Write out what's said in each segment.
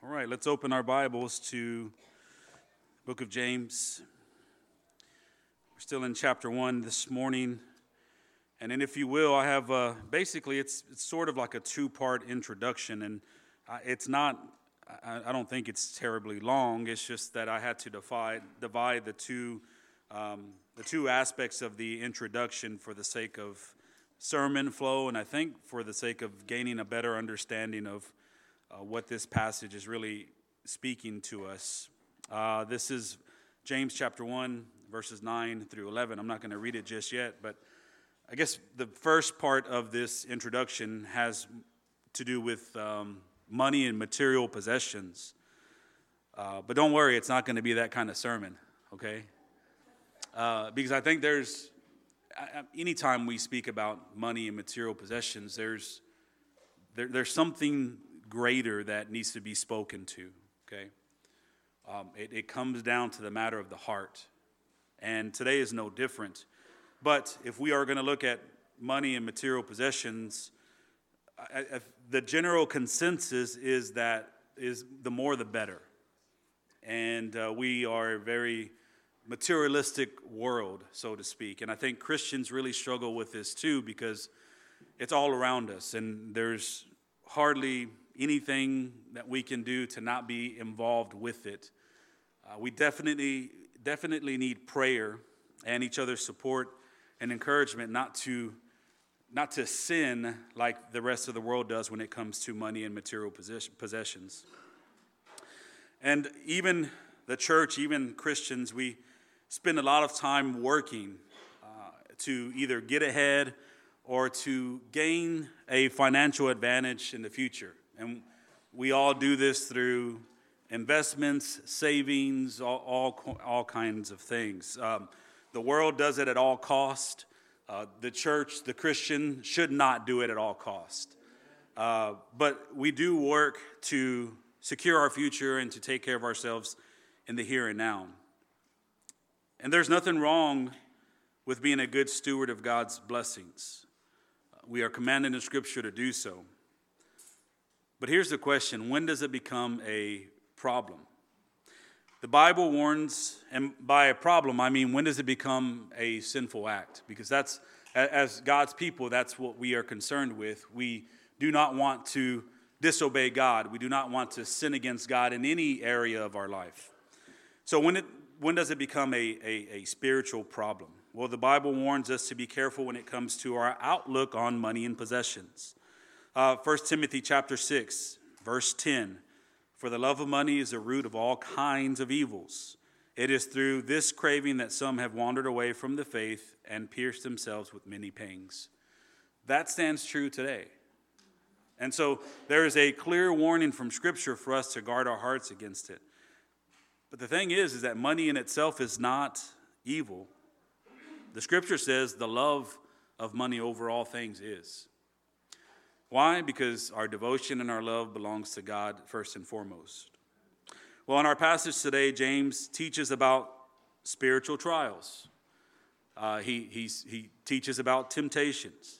All right, let's open our Bibles to book of James. We're still in chapter 1 this morning. And then, if you will, I have uh, basically it's, it's sort of like a two part introduction. And it's not, I, I, don't think it's terribly long. It's just that I had to divide, divide the, two, um, the two aspects of the introduction for the sake of sermon flow, and I think for the sake of gaining a better understanding of uh, what this passage is really speaking to us. Uh, this is James chapter 1, verses 9 through 11. I'm not going to read it just yet, but I guess the first part of this introduction has to do with um, money and material possessions. Uh, but don't worry, it's not going to be that kind of sermon, okay? Uh, because I think there's anytime we speak about money and material possessions, there's, there, there's something greater that needs to be spoken to, okay? Um, it, it comes down to the matter of the heart. And today is no different. But if we are going to look at money and material possessions, I, I, the general consensus is that is the more the better. And uh, we are a very materialistic world, so to speak. And I think Christians really struggle with this too because it's all around us, and there's hardly anything that we can do to not be involved with it. Uh, we definitely, definitely need prayer and each other's support and encouragement not to, not to sin like the rest of the world does when it comes to money and material possessions. And even the church, even Christians, we spend a lot of time working uh, to either get ahead or to gain a financial advantage in the future. And we all do this through investments, savings, all, all, all kinds of things. Um, the world does it at all cost. Uh, the church, the Christian, should not do it at all cost. Uh, but we do work to secure our future and to take care of ourselves in the here and now. And there's nothing wrong with being a good steward of God's blessings. We are commanded in Scripture to do so. But here's the question when does it become a problem? The Bible warns, and by a problem, I mean when does it become a sinful act? Because that's, as God's people, that's what we are concerned with. We do not want to disobey God, we do not want to sin against God in any area of our life. So when it when does it become a, a, a, spiritual problem? Well, the Bible warns us to be careful when it comes to our outlook on money and possessions. Uh, 1 Timothy chapter 6, verse 10 For the love of money is the root of all kinds of evils. It is through this craving that some have wandered away from the faith and pierced themselves with many pangs. That stands true today. And so there is a clear warning from Scripture for us to guard our hearts against it. But the thing is, is that money in itself is not evil. The scripture says the love of money over all things is. Why? Because our devotion and our love belongs to God first and foremost. Well, in our passage today, James teaches about spiritual trials. Uh, he, he teaches about temptations.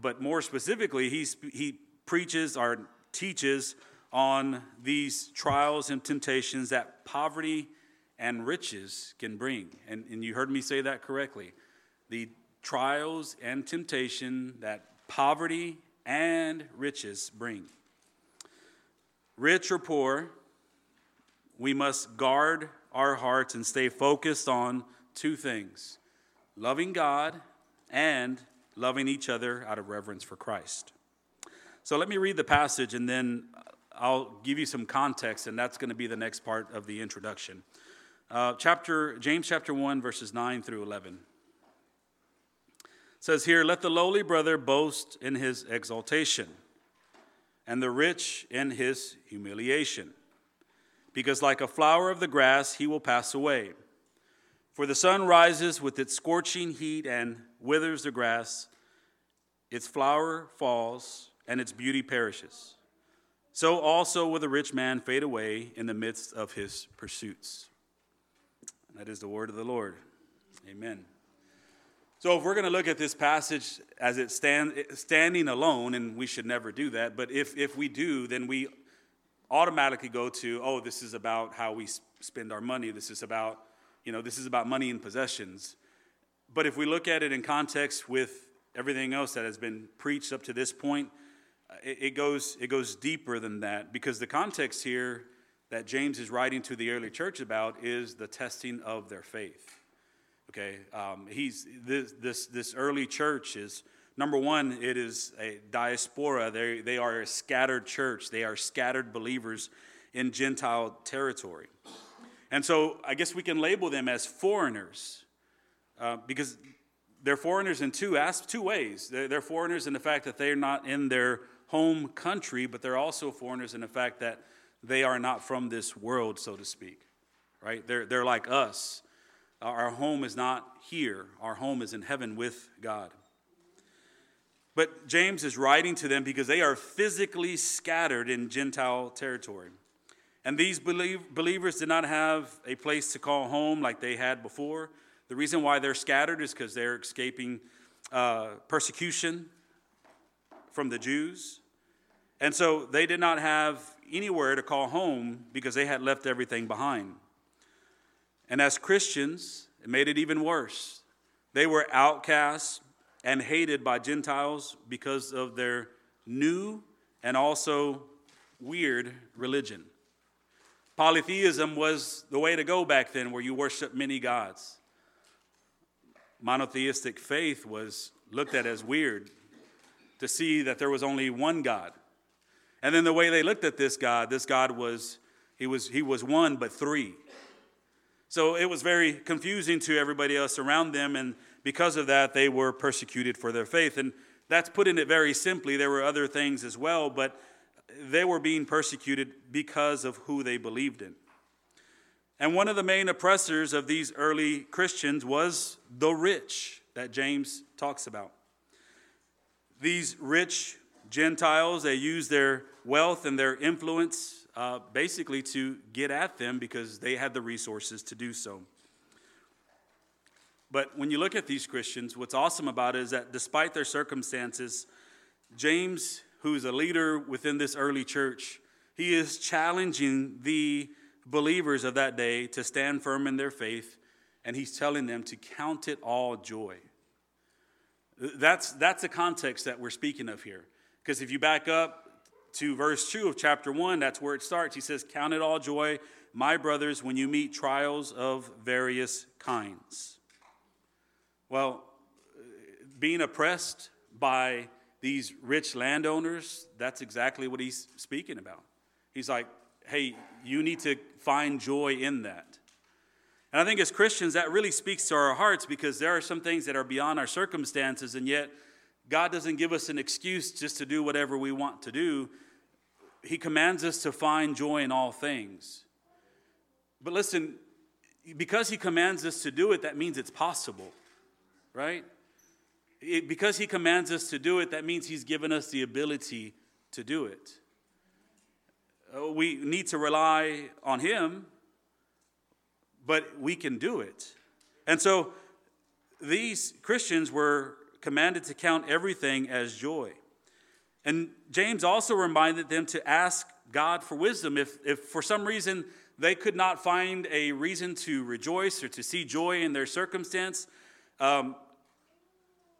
But more specifically, he, he preaches or teaches on these trials and temptations that poverty and riches can bring. And, and you heard me say that correctly. The trials and temptation that poverty and riches bring. Rich or poor, we must guard our hearts and stay focused on two things loving God and loving each other out of reverence for Christ. So let me read the passage and then I'll give you some context, and that's going to be the next part of the introduction. Uh, chapter James chapter 1 verses 9 through 11 says here let the lowly brother boast in his exaltation and the rich in his humiliation because like a flower of the grass he will pass away for the sun rises with its scorching heat and withers the grass its flower falls and its beauty perishes so also will the rich man fade away in the midst of his pursuits. That is the word of the Lord. Amen. So, if we're going to look at this passage as it stand, standing alone, and we should never do that, but if, if we do, then we automatically go to, oh, this is about how we spend our money. This is about, you know, this is about money and possessions. But if we look at it in context with everything else that has been preached up to this point, uh, it, it goes, it goes deeper than that because the context here that James is writing to the early church about is the testing of their faith. Okay, um, he's this, this this early church is number one. It is a diaspora. They they are a scattered church. They are scattered believers in Gentile territory, and so I guess we can label them as foreigners uh, because they're foreigners in two two ways. They're, they're foreigners in the fact that they're not in their home country, but they're also foreigners in the fact that they are not from this world, so to speak. Right? They're they're like us our home is not here, our home is in heaven with God. But James is writing to them because they are physically scattered in Gentile territory. And these believers did not have a place to call home like they had before. The reason why they're scattered is because they're escaping uh, persecution from the Jews. And so they did not have anywhere to call home because they had left everything behind. And as Christians, it made it even worse. They were outcasts and hated by Gentiles because of their new and also weird religion. Polytheism was the way to go back then, where you worship many gods. Monotheistic faith was looked at as weird to see that there was only one God. And then the way they looked at this God, this God was he was he was one but three. So it was very confusing to everybody else around them, and because of that, they were persecuted for their faith. And that's putting it very simply. There were other things as well, but they were being persecuted because of who they believed in. And one of the main oppressors of these early Christians was the rich that James talks about. These rich Gentiles, they used their wealth and their influence uh, basically to get at them because they had the resources to do so. But when you look at these Christians, what's awesome about it is that despite their circumstances, James, who's a leader within this early church, he is challenging the believers of that day to stand firm in their faith, and he's telling them to count it all joy. That's, that's the context that we're speaking of here. Because if you back up, to verse 2 of chapter 1, that's where it starts. He says, Count it all joy, my brothers, when you meet trials of various kinds. Well, being oppressed by these rich landowners, that's exactly what he's speaking about. He's like, hey, you need to find joy in that. And I think as Christians, that really speaks to our hearts because there are some things that are beyond our circumstances, and yet God doesn't give us an excuse just to do whatever we want to do. He commands us to find joy in all things. But listen, because He commands us to do it, that means it's possible, right? It, because He commands us to do it, that means He's given us the ability to do it. Uh, we need to rely on Him, but we can do it. And so these Christians were commanded to count everything as joy. And James also reminded them to ask God for wisdom. If, if for some reason they could not find a reason to rejoice or to see joy in their circumstance, um,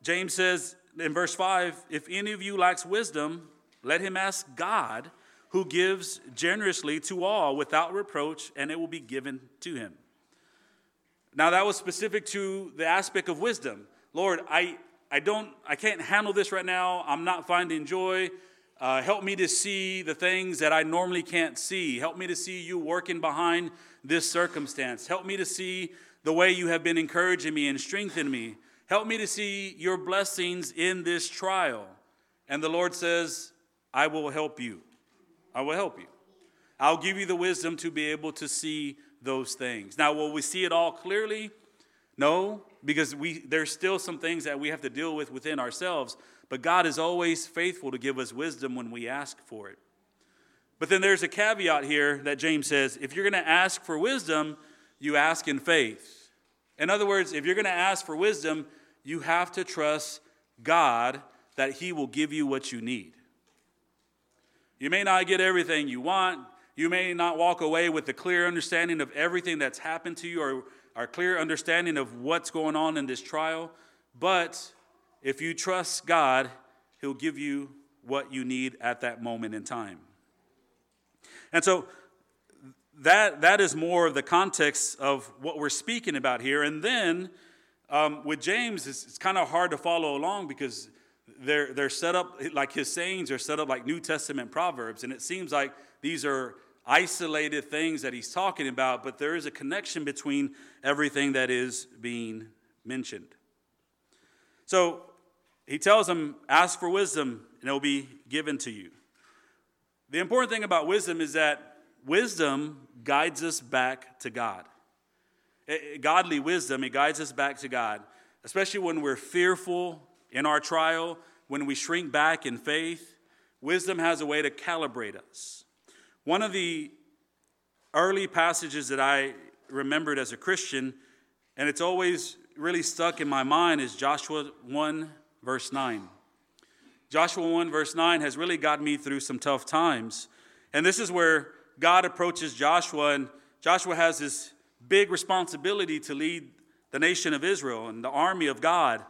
James says in verse 5 if any of you lacks wisdom, let him ask God, who gives generously to all without reproach, and it will be given to him. Now, that was specific to the aspect of wisdom. Lord, I, I don't, I can't handle this right now. I'm not finding joy. Uh, help me to see the things that I normally can't see. Help me to see you working behind this circumstance. Help me to see the way you have been encouraging me and strengthening me. Help me to see your blessings in this trial. And the Lord says, I will help you. I will help you. I'll give you the wisdom to be able to see those things. Now, will we see it all clearly? No, because we, there's still some things that we have to deal with within ourselves. But God is always faithful to give us wisdom when we ask for it. But then there's a caveat here that James says if you're going to ask for wisdom, you ask in faith. In other words, if you're going to ask for wisdom, you have to trust God that He will give you what you need. You may not get everything you want, you may not walk away with a clear understanding of everything that's happened to you or a clear understanding of what's going on in this trial. But if you trust God, He'll give you what you need at that moment in time. And so that, that is more of the context of what we're speaking about here. And then um, with James, it's, it's kind of hard to follow along because they're, they're set up like his sayings are set up like New Testament proverbs. And it seems like these are isolated things that he's talking about, but there is a connection between everything that is being mentioned. So he tells them, Ask for wisdom, and it will be given to you. The important thing about wisdom is that wisdom guides us back to God. Eh, eh, godly wisdom, it guides us back to God, especially when we're fearful in our trial, when we shrink back in faith. Wisdom has a way to calibrate us. One of the early passages that I remembered as a Christian, and it's always really stuck in my mind, is Joshua 1, verse 9. Joshua 1, verse 9 has really got me through some tough times. And this is where God approaches Joshua, and Joshua has this big responsibility to lead the nation of Israel and the army of God.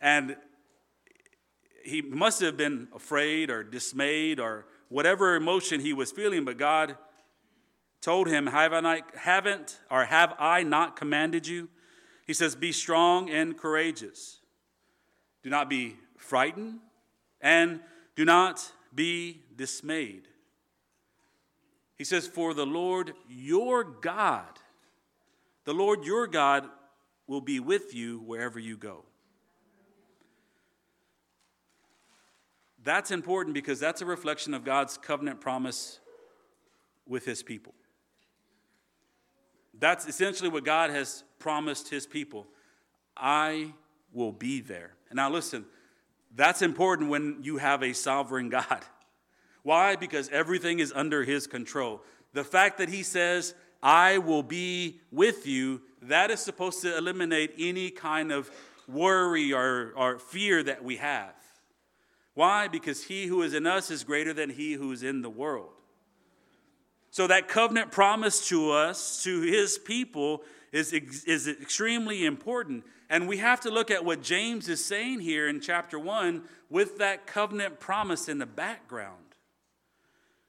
And he must have been afraid or dismayed or whatever emotion he was feeling, but God told him, Have I not, haven't or have I not commanded you? He says, Be strong and courageous. Do not be frightened and do not be dismayed. He says, For the Lord your God, the Lord your God will be with you wherever you go. That's important because that's a reflection of God's covenant promise with his people. That's essentially what God has promised his people. I will be there. And now listen, that's important when you have a sovereign God. Why? Because everything is under his control. The fact that he says, I will be with you, that is supposed to eliminate any kind of worry or, or fear that we have. Why? Because he who is in us is greater than he who is in the world. So that covenant promise to us, to his people, is, is extremely important. And we have to look at what James is saying here in chapter 1 with that covenant promise in the background.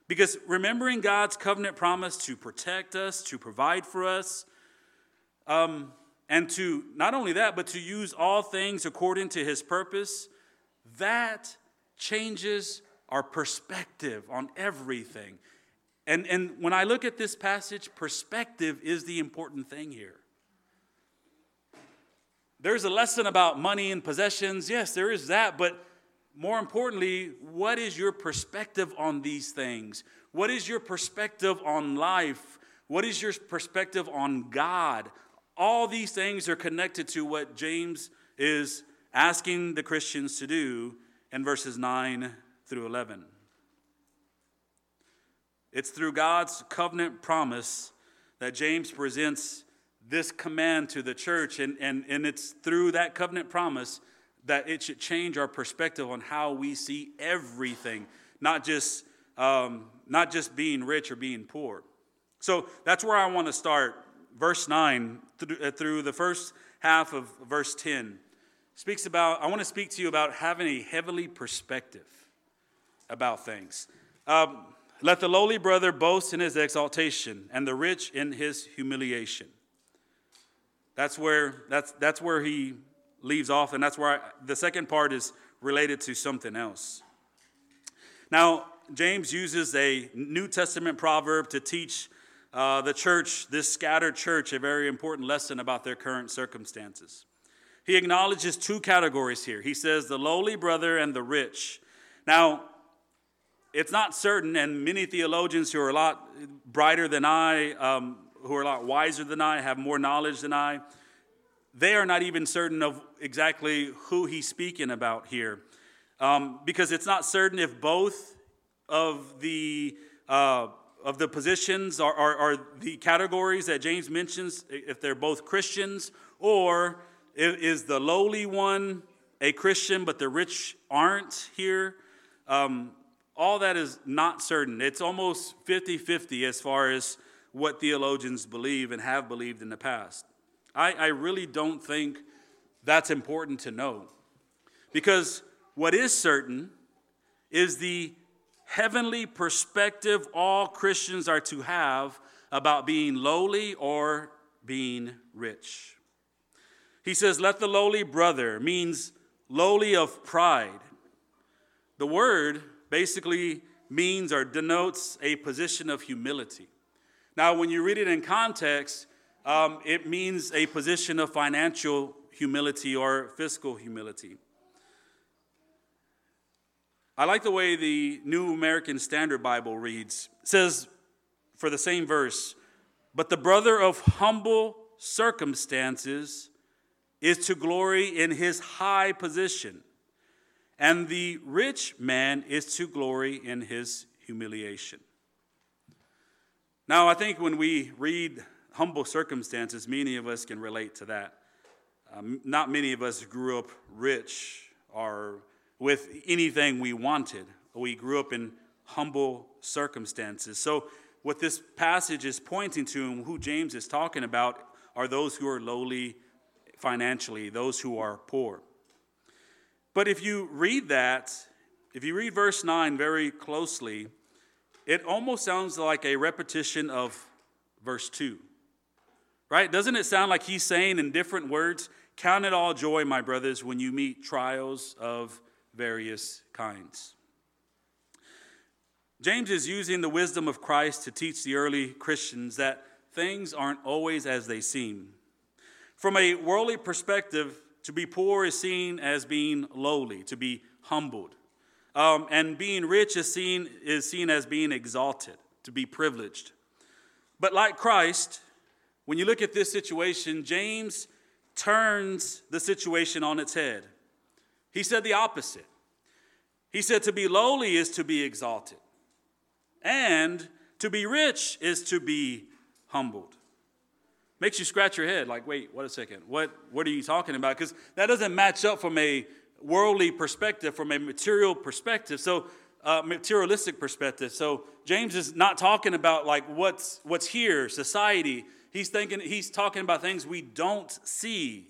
Because remembering God's covenant promise to protect us, to provide for us, um, and to not only that, but to use all things according to his purpose, that changes our perspective on everything. And, and when I look at this passage, perspective is the important thing here. There's a lesson about money and possessions. Yes, there is that, but more importantly, what is your perspective on these things? What is your perspective on life? What is your perspective on God? All these things are connected to what James is asking the Christians to do in verses 9 through 11. It's through God's covenant promise that James presents this command to the church, and, and, and it's through that covenant promise that it should change our perspective on how we see everything, not just, um, not just being rich or being poor. So that's where I want to start. Verse 9 uh, through the first half of verse 10 speaks about, I want to speak to you about having a heavenly perspective about things. Um, Let the lowly brother boast in his exaltation, and the rich in his humiliation. That's where, that's, that's where he leaves off, and that's where I, the second part is related to something else. Now, James uses a New Testament proverb to teach uh, the church, this scattered church, a very important lesson about their current circumstances. He acknowledges two categories here. He says the lowly brother and the rich. Now, it's not certain, and many theologians who are a lot brighter than I, um, who are a lot wiser than I, have more knowledge than I, they are not even certain of exactly who he's speaking about here. Um, because it's not certain if both of the uh, of the positions are, are, are, the categories that James mentions, if they're both Christians, or is the lowly one a Christian but the rich aren't here? Um, all that is not certain. It's almost 50 50 as far as what theologians believe and have believed in the past. I, I really don't think that's important to know. Because what is certain is the heavenly perspective all Christians are to have about being lowly or being rich. He says, Let the lowly brother means lowly of pride. The word basically means or denotes a position of humility. Now, when you read it in context, um, it means a position of financial humility or fiscal humility. I like the way the New American Standard Bible reads. It says, for the same verse, but the brother of humble circumstances is to glory in his high position, and the rich man is to glory in his humiliation. Now, I think when we read humble circumstances, many of us can relate to that. Um, not many of us grew up rich or with anything we wanted. We grew up in humble circumstances. So, what this passage is pointing to and who James is talking about are those who are lowly financially, those who are poor. But if you read that, if you read verse 9 very closely, it almost sounds like a repetition of verse 2. Right? Doesn't it sound like he's saying in different words, Count it all joy, my brothers, when you meet trials of various kinds. James is using the wisdom of Christ to teach the early Christians that things aren't always as they seem. From a worldly perspective, to be poor is seen as being lowly, to be humbled. Um, and being rich is seen, is seen as being exalted, to be privileged. But like Christ, when you look at this situation, James turns the situation on its head. He said the opposite. He said to be lowly is to be exalted, and to be rich is to be humbled. Makes you scratch your head like, wait, what a second. What, what are you talking about? Because that doesn't match up from a worldly perspective, from a material perspective. So, uh, materialistic perspective. So James is not talking about like what's what's here, society. He's thinking he's talking about things we don't see.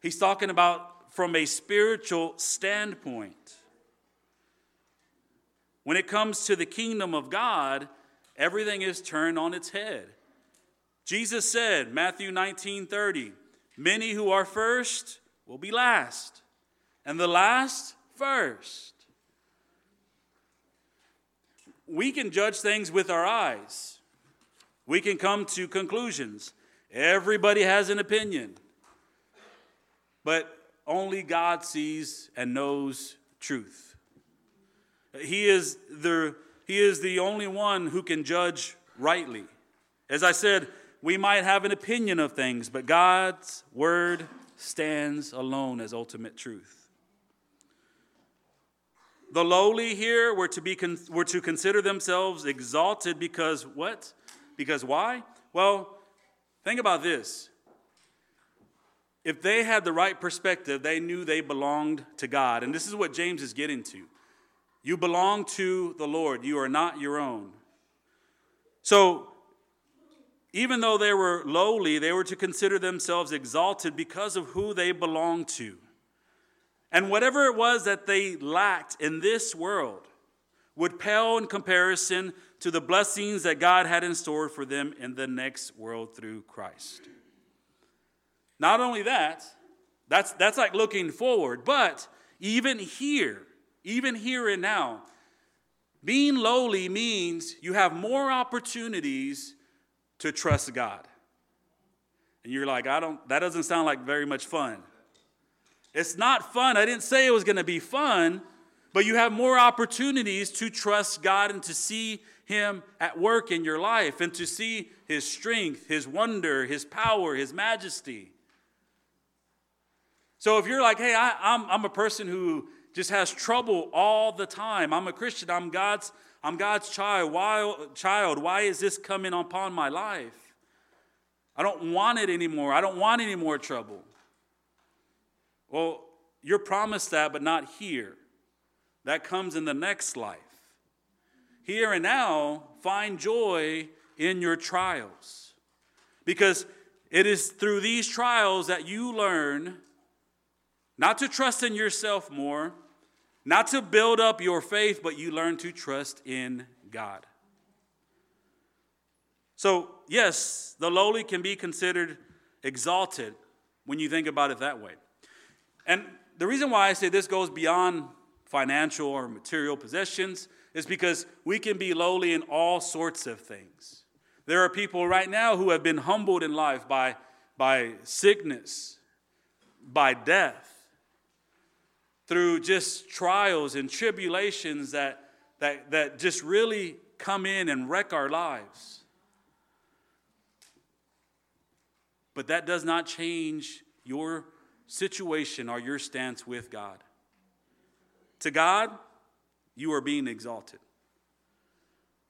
He's talking about from a spiritual standpoint. When it comes to the kingdom of God, everything is turned on its head. Jesus said, Matthew 19 30, many who are first will be last, and the last first. We can judge things with our eyes. We can come to conclusions. Everybody has an opinion. But only God sees and knows truth. He is the, he is the only one who can judge rightly. As I said, we might have an opinion of things, but God's word stands alone as ultimate truth. The lowly here were to, be were to consider themselves exalted because what? Because why? Well, think about this. If they had the right perspective, they knew they belonged to God. And this is what James is getting to. You belong to the Lord, you are not your own. So, even though they were lowly, they were to consider themselves exalted because of who they belonged to. And whatever it was that they lacked in this world would pale in comparison to the blessings that God had in store for them in the next world through Christ. Not only that, that's, that's like looking forward, but even here, even here and now, being lowly means you have more opportunities to trust God. And you're like, I don't, that doesn't sound like very much fun. It's not fun. I didn't say it was going to be fun, but you have more opportunities to trust God and to see Him at work in your life and to see His strength, His wonder, His power, His majesty. So if you're like, hey, I, am I'm, I'm a person who just has trouble all the time, I'm a Christian, I'm God's I'm God's child. Why, child, why is this coming upon my life? I don't want it anymore. I don't want any more trouble. Well, you're promised that, but not here. That comes in the next life. here and now, find joy in your trials. Because it is through these trials that you learn not to trust in yourself more, not to build up your faith, but you learn to trust in God. So, yes, the lowly can be considered exalted when you think about it that way. And the reason why I say this goes beyond financial or material possessions is because we can be lowly in all sorts of things. There are people right now who have been humbled in life by, by sickness, by death, through just trials and tribulations that, that, that just really come in and wreck our lives. But that does not change your situation or your stance with God. To God, you are being exalted.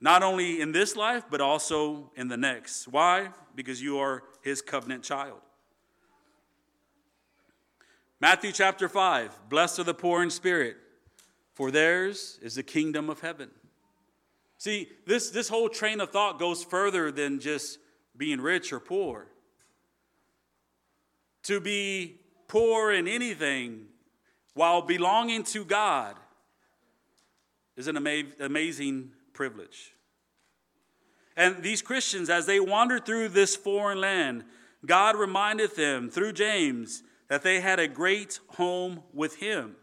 Not only in this life, but also in the next. Why? Because you are his covenant child. Matthew chapter 5 Blessed are the poor in spirit, for theirs is the kingdom of heaven. See, this, this whole train of thought goes further than just being rich or poor. To be poor in anything while belonging to God is an ama- amazing privilege. And these Christians, as they wandered through this foreign land, God reminded them through James that they had a great home with Him.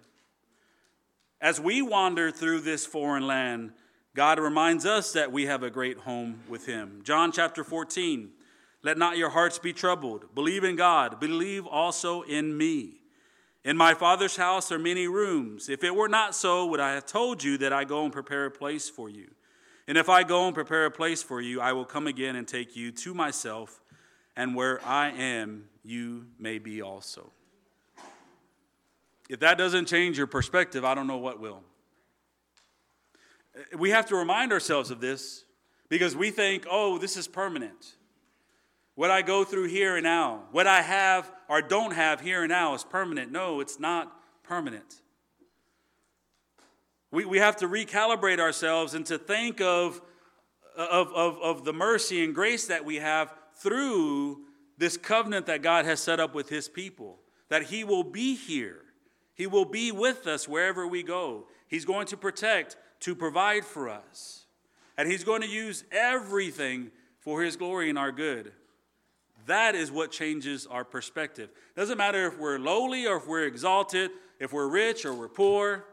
As we wander through this foreign land, God reminds us that we have a great home with Him. John chapter 14 Let not your hearts be troubled. Believe in God, believe also in me. In my Father's house are many rooms. If it were not so, would I have told you that I go and prepare a place for you? And if I go and prepare a place for you, I will come again and take you to myself, and where I am, you may be also. If that doesn't change your perspective, I don't know what will. We have to remind ourselves of this because we think, oh, this is permanent. What I go through here and now, what I have or don't have here and now is permanent. No, it's not permanent. We, we have to recalibrate ourselves and to think of, of, of, of the mercy and grace that we have through this covenant that God has set up with His people, that He will be here. He will be with us wherever we go. He's going to protect, to provide for us. And He's going to use everything for His glory and our good. That is what changes our perspective. Doesn't matter if we're lowly or if we're exalted, if we're rich or we're poor.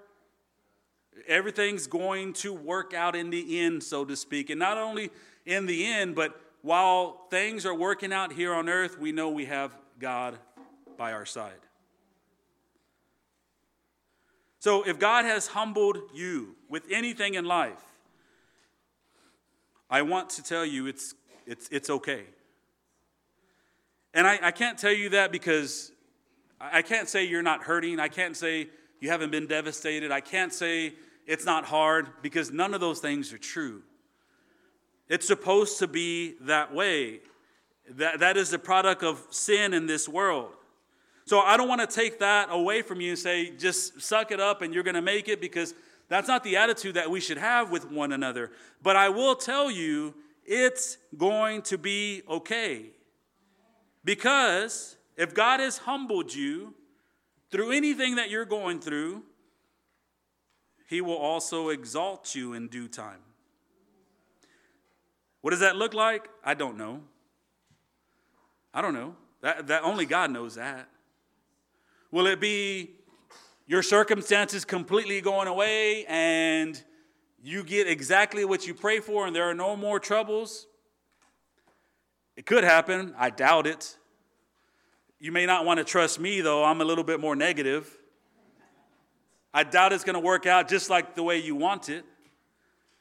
Everything's going to work out in the end, so to speak. And not only in the end, but while things are working out here on earth, we know we have God by our side. So if God has humbled you with anything in life, I want to tell you it's, it's, it's okay. And I, I can't tell you that because I can't say you're not hurting. I can't say you haven't been devastated. I can't say it's not hard because none of those things are true. It's supposed to be that way. That, that is the product of sin in this world. So I don't want to take that away from you and say, just suck it up and you're going to make it because that's not the attitude that we should have with one another. But I will tell you, it's going to be okay. Because if God has humbled you through anything that you're going through, He will also exalt you in due time. What does that look like? I don't know. I don't know. That, that only God knows that. Will it be your circumstances completely going away and you get exactly what you pray for and there are no more troubles? It could happen. I doubt it. You may not want to trust me, though. I'm a little bit more negative. I doubt it's going to work out just like the way you want it.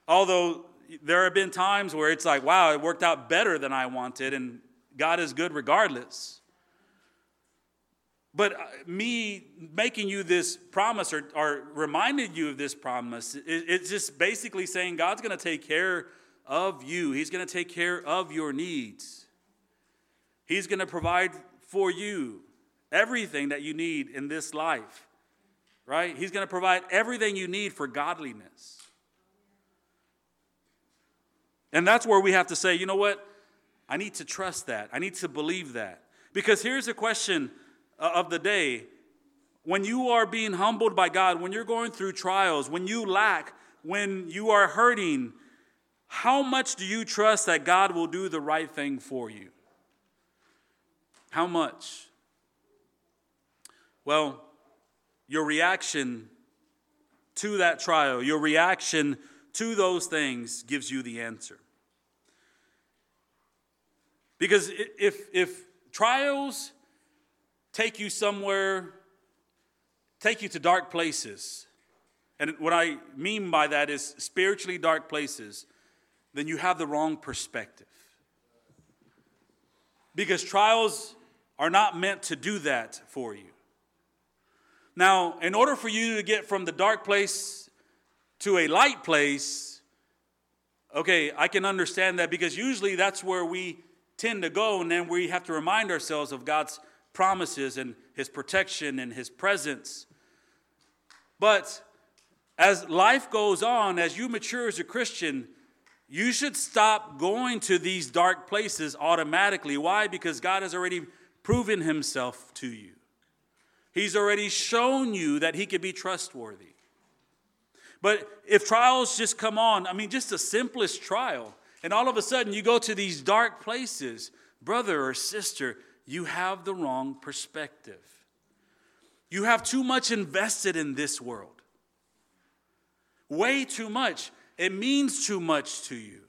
Although there have been times where it's like, wow, it worked out better than I wanted, and God is good regardless. But uh, me making you this promise or, or reminding you of this promise, it, it's just basically saying God's going to take care of you. He's going to take care of your needs. He's going to provide for you everything that you need in this life, right? He's going to provide everything you need for godliness. And that's where we have to say, you know what? I need to trust that. I need to believe that. Because here's a question uh, of the day. When you are being humbled by God, when you're going through trials, when you lack, when you are hurting, how much do you trust that God will do the right thing for you? How much? Well, your reaction to that trial, your reaction to those things gives you the answer. Because if, if trials take you somewhere, take you to dark places, and what I mean by that is spiritually dark places, then you have the wrong perspective. Because trials are not meant to do that for you. Now, in order for you to get from the dark place to a light place, okay, I can understand that because usually that's where we tend to go, and then we have to remind ourselves of God's promises and His protection and His presence. But as life goes on, as you mature as a Christian, you should stop going to these dark places automatically. Why? Because God has already proven Himself to you, He's already shown you that He can be trustworthy. But if trials just come on, I mean, just the simplest trial, and all of a sudden you go to these dark places, brother or sister, you have the wrong perspective. You have too much invested in this world. Way too much. It means too much to you.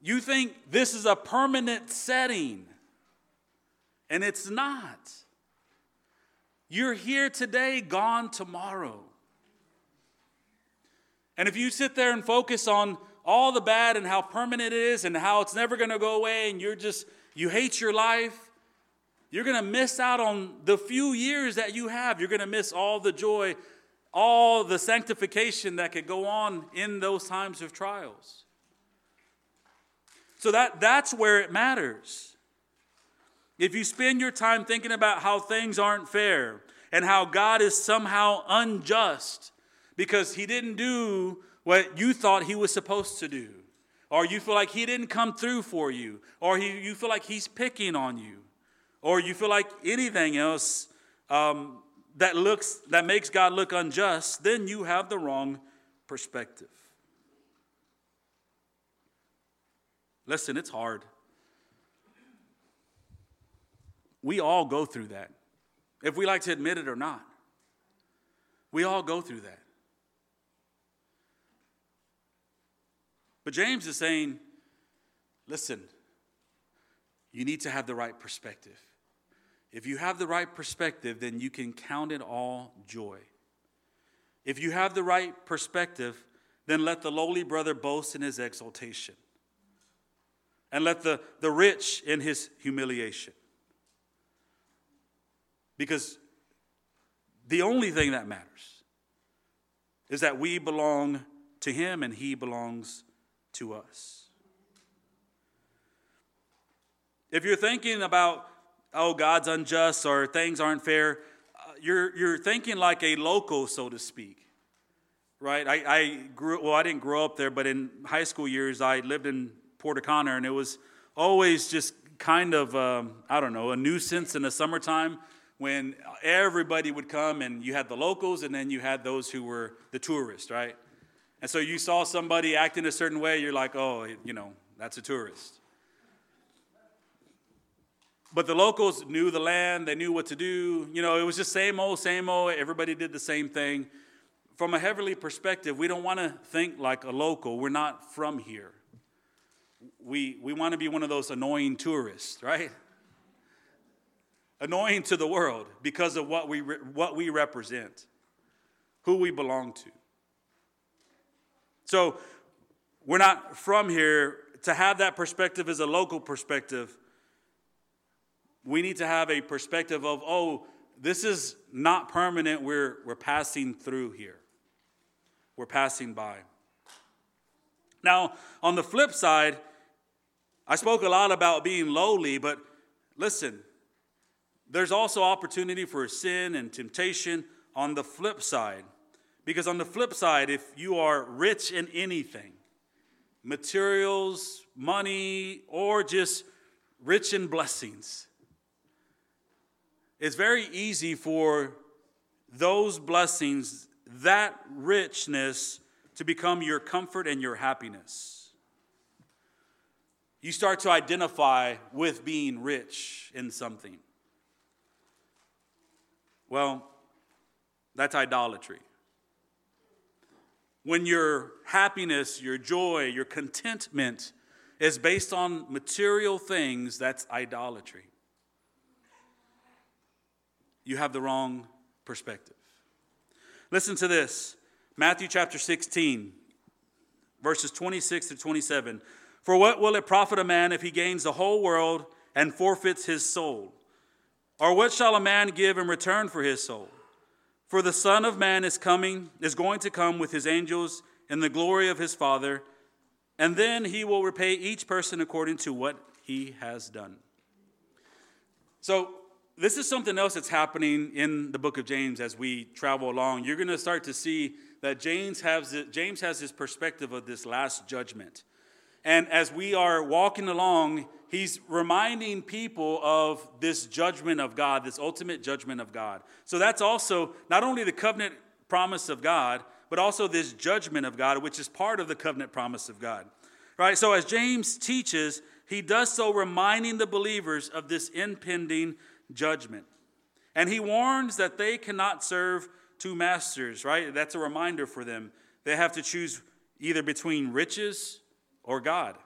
You think this is a permanent setting, and it's not. You're here today, gone tomorrow. And if you sit there and focus on all the bad and how permanent it is and how it's never going to go away and you're just, you hate your life, you're going to miss out on the few years that you have. You're going to miss all the joy, all the sanctification that could go on in those times of trials. So that, that's where it matters. If you spend your time thinking about how things aren't fair and how God is somehow unjust because he didn't do what you thought he was supposed to do. Or you feel like he didn't come through for you. Or he, you feel like he's picking on you. Or you feel like anything else um, that looks that makes God look unjust, then you have the wrong perspective. Listen, it's hard. We all go through that, if we like to admit it or not. We all go through that. But James is saying, listen, you need to have the right perspective. If you have the right perspective, then you can count it all joy. If you have the right perspective, then let the lowly brother boast in his exaltation, and let the, the rich in his humiliation. Because the only thing that matters is that we belong to him and he belongs to us. If you're thinking about, oh, God's unjust or things aren't fair, uh, you're, you're thinking like a local, so to speak. Right? I, I grew, well, I didn't grow up there, but in high school years, I lived in Port O'Connor, and it was always just kind of, um, I don't know, a nuisance in the summertime when everybody would come and you had the locals and then you had those who were the tourists, right? And so you saw somebody acting a certain way, you're like, oh, you know, that's a tourist. But the locals knew the land, they knew what to do. You know, it was just same old, same old. Everybody did the same thing. From a heavenly perspective, we don't want to think like a local. We're not from here. We, we want to be one of those annoying tourists, right? Annoying to the world because of what we, what we represent, who we belong to. So we're not from here. To have that perspective as a local perspective, we need to have a perspective of, oh, this is not permanent. We're, we're passing through here, we're passing by. Now, on the flip side, I spoke a lot about being lowly, but listen, there's also opportunity for sin and temptation on the flip side. Because on the flip side, if you are rich in anything, materials, money, or just rich in blessings. It's very easy for those blessings, that richness, to become your comfort and your happiness. You start to identify with being rich in something. Well, that's idolatry. When your happiness, your joy, your contentment is based on material things, that's idolatry. You have the wrong perspective. Listen to this Matthew chapter 16, verses 26 to 27. For what will it profit a man if he gains the whole world and forfeits his soul? Or what shall a man give in return for his soul? For the Son of Man is coming, is going to come with his angels in the glory of his Father, and then he will repay each person according to what he has done. So, this is something else that's happening in the book of James as we travel along. You're going to start to see that James has, James has this perspective of this last judgment. And as we are walking along, he's reminding people of this judgment of God, this ultimate judgment of God. So that's also not only the covenant promise of God, but also this judgment of God, which is part of the covenant promise of God. Right? So as James teaches, he does so reminding the believers of this impending judgment. And he warns that they cannot serve two masters, right? That's a reminder for them. They have to choose either between riches or God.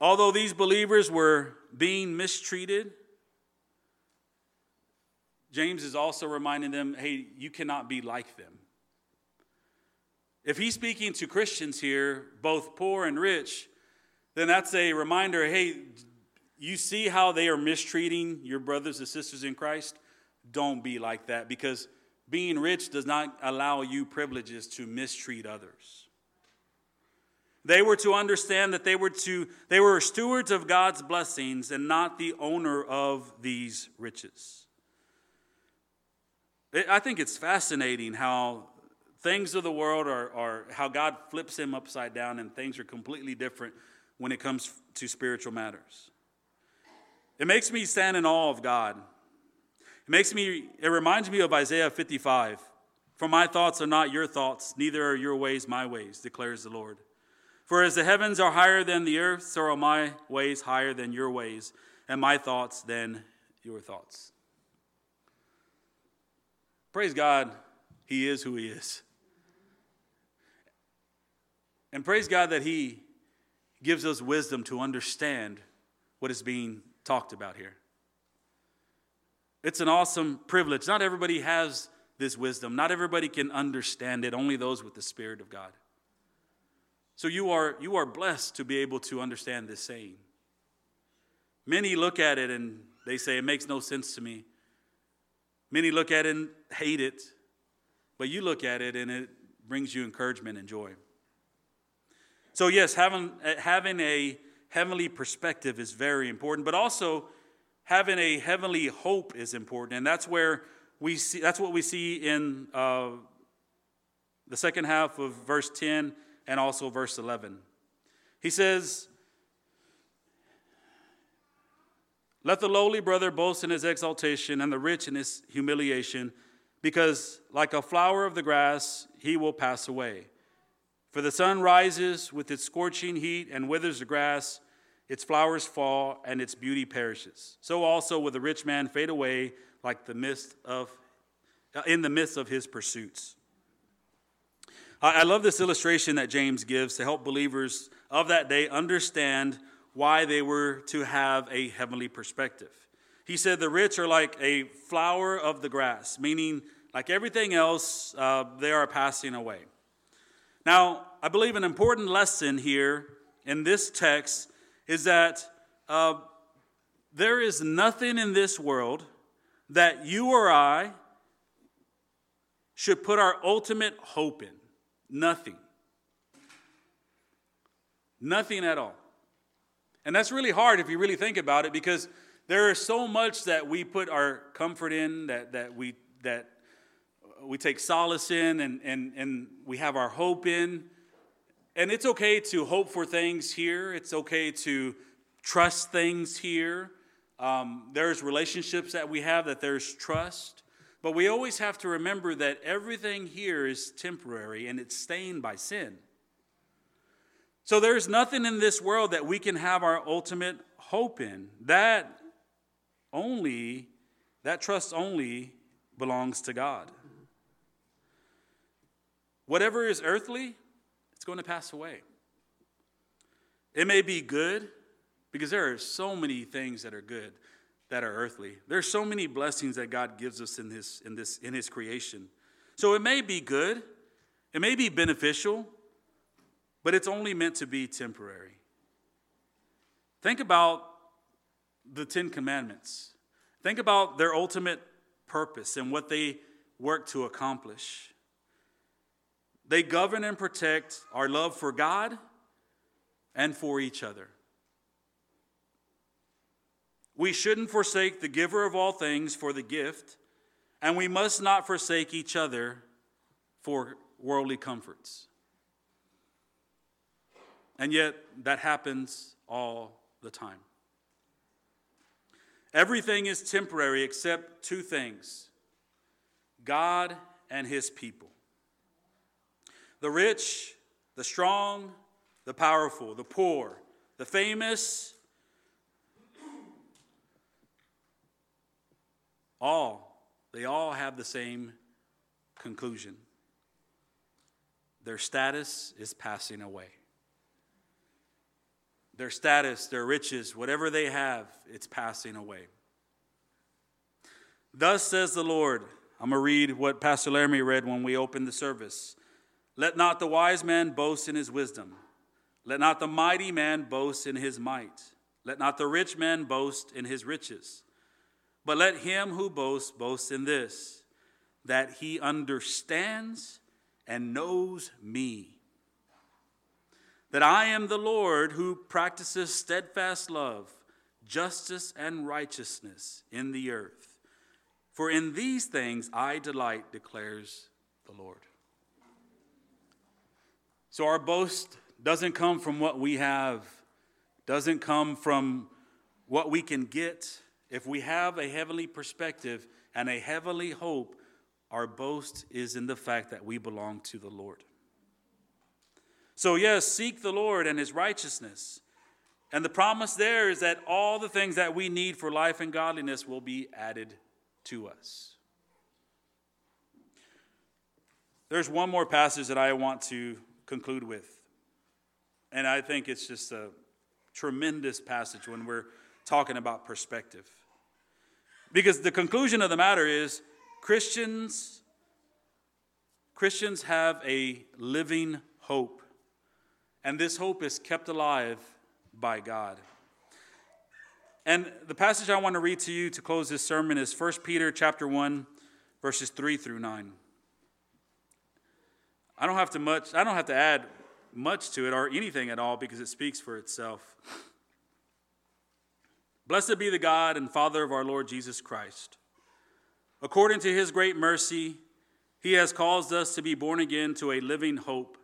Although these believers were being mistreated, James is also reminding them hey, you cannot be like them. If he's speaking to Christians here, both poor and rich, then that's a reminder hey, you see how they are mistreating your brothers and sisters in Christ? Don't be like that because being rich does not allow you privileges to mistreat others. They were to understand that they were to they were stewards of God's blessings and not the owner of these riches. I think it's fascinating how things of the world are, are how God flips them upside down and things are completely different when it comes to spiritual matters. It makes me stand in awe of God. It makes me it reminds me of Isaiah 55. For my thoughts are not your thoughts, neither are your ways my ways, declares the Lord. For as the heavens are higher than the earth, so are my ways higher than your ways, and my thoughts than your thoughts. Praise God, He is who He is. And praise God that He gives us wisdom to understand what is being talked about here. It's an awesome privilege. Not everybody has this wisdom, not everybody can understand it, only those with the Spirit of God. So you are, you are blessed to be able to understand this saying. Many look at it and they say, it makes no sense to me. Many look at it and hate it, but you look at it and it brings you encouragement and joy. So, yes, having, having a heavenly perspective is very important, but also having a heavenly hope is important. And that's where we see, that's what we see in uh, the second half of verse 10 and also verse 11. He says, Let the lowly brother boast in his exaltation and the rich in his humiliation, because like a flower of the grass, he will pass away. For the sun rises with its scorching heat and withers the grass, its flowers fall, and its beauty perishes. So also will the rich man fade away like the mist of in the midst of his pursuits. I love this illustration that James gives to help believers of that day understand why they were to have a heavenly perspective. He said the rich are like a flower of the grass, meaning, like everything else, uh, they are passing away. Now, I believe an important lesson here in this text is that uh, there is nothing in this world that you or I should put our ultimate hope in. Nothing. Nothing at all. And that's really hard if you really think about it because there is so much that we put our comfort in, that, that, we, that we take solace in, and, and, and we have our hope in. And it's okay to hope for things here, it's okay to trust things here. Um, there's relationships that we have that there's trust. But we always have to remember that everything here is temporary and it's stained by sin. So there's nothing in this world that we can have our ultimate hope in. That only, that trust only belongs to God. Whatever is earthly, it's going to pass away. It may be good, because there are so many things that are good that are earthly. There's so many blessings that God gives us in his, in this in his creation. So it may be good, it may be beneficial, but it's only meant to be temporary. Think about the Ten Commandments. Think about their ultimate purpose and what they work to accomplish. They govern and protect our love for God and for each other. We shouldn't forsake the giver of all things for the gift, and we must not forsake each other for worldly comforts. And yet, that happens all the time. Everything is temporary except two things God and His people. The rich, the strong, the powerful, the poor, the famous, all, they all have the same conclusion. Their status is passing away their status, their riches, whatever they have, it's passing away. Thus says the Lord. I'm going to read what Pastor Laramie read when we opened the service. Let not the wise man boast in his wisdom. Let not the mighty man boast in his might. Let not the rich man boast in his riches. But let him who boasts boast in this, that he understands and knows me that I am the Lord who practices steadfast love, justice, and righteousness in the earth. For in these things I delight, declares the Lord. So our boast doesn't come from what we have, doesn't come from what we can get. If we have a heavenly perspective and a heavenly hope, our boast is in the fact that we belong to the Lord. So, yes, seek the Lord and his righteousness. And the promise there is that all the things that we need for life and godliness will be added to us. There's one more passage that I want to conclude with. And I think it's just a tremendous passage when we're talking about perspective. Because the conclusion of the matter is Christians Christians have a living hope and this hope is kept alive by God. And the passage I want to read to you to close this sermon is 1 Peter chapter 1 verses 3 through 9. I don't have to much I don't have to add much to it or anything at all because it speaks for itself. Blessed be the God and Father of our Lord Jesus Christ. According to his great mercy, he has caused us to be born again to a living hope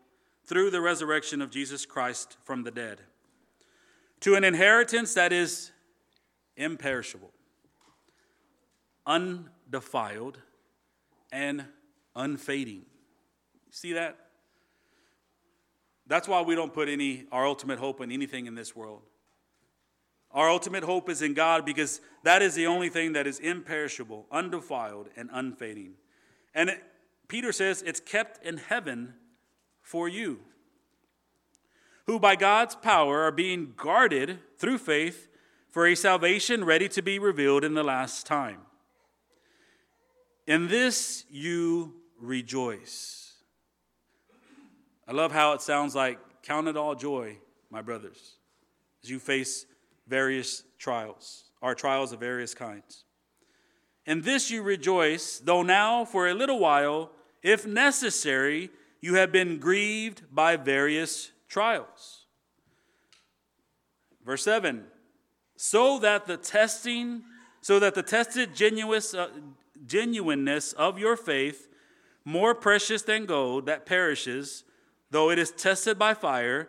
through the resurrection of Jesus Christ from the dead, to an inheritance that is imperishable, undefiled, and unfading. See that? That's why we don't put any our ultimate hope in anything in this world. Our ultimate hope is in God because that is the only thing that is imperishable, undefiled, and unfading. And it, Peter says it's kept in heaven for you, who by God's power are being guarded through faith for a salvation ready to be revealed in the last time. In this you rejoice. I love how it sounds like count it all joy, my brothers, as you face various trials, or trials of various kinds. In this you rejoice, though now for a little while, if necessary, you have been grieved by various trials. Verse 7 so that the testing, so that the tested uh, genuineness of your faith, more precious than gold that perishes, though it is tested by fire,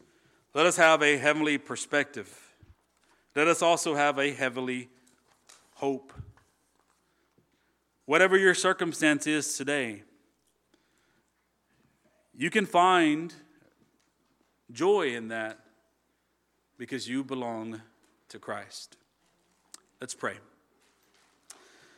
let us have a heavenly perspective. Let us also have a heavenly hope. Whatever your circumstance is today, you can find joy in that because you belong to Christ. Let's pray.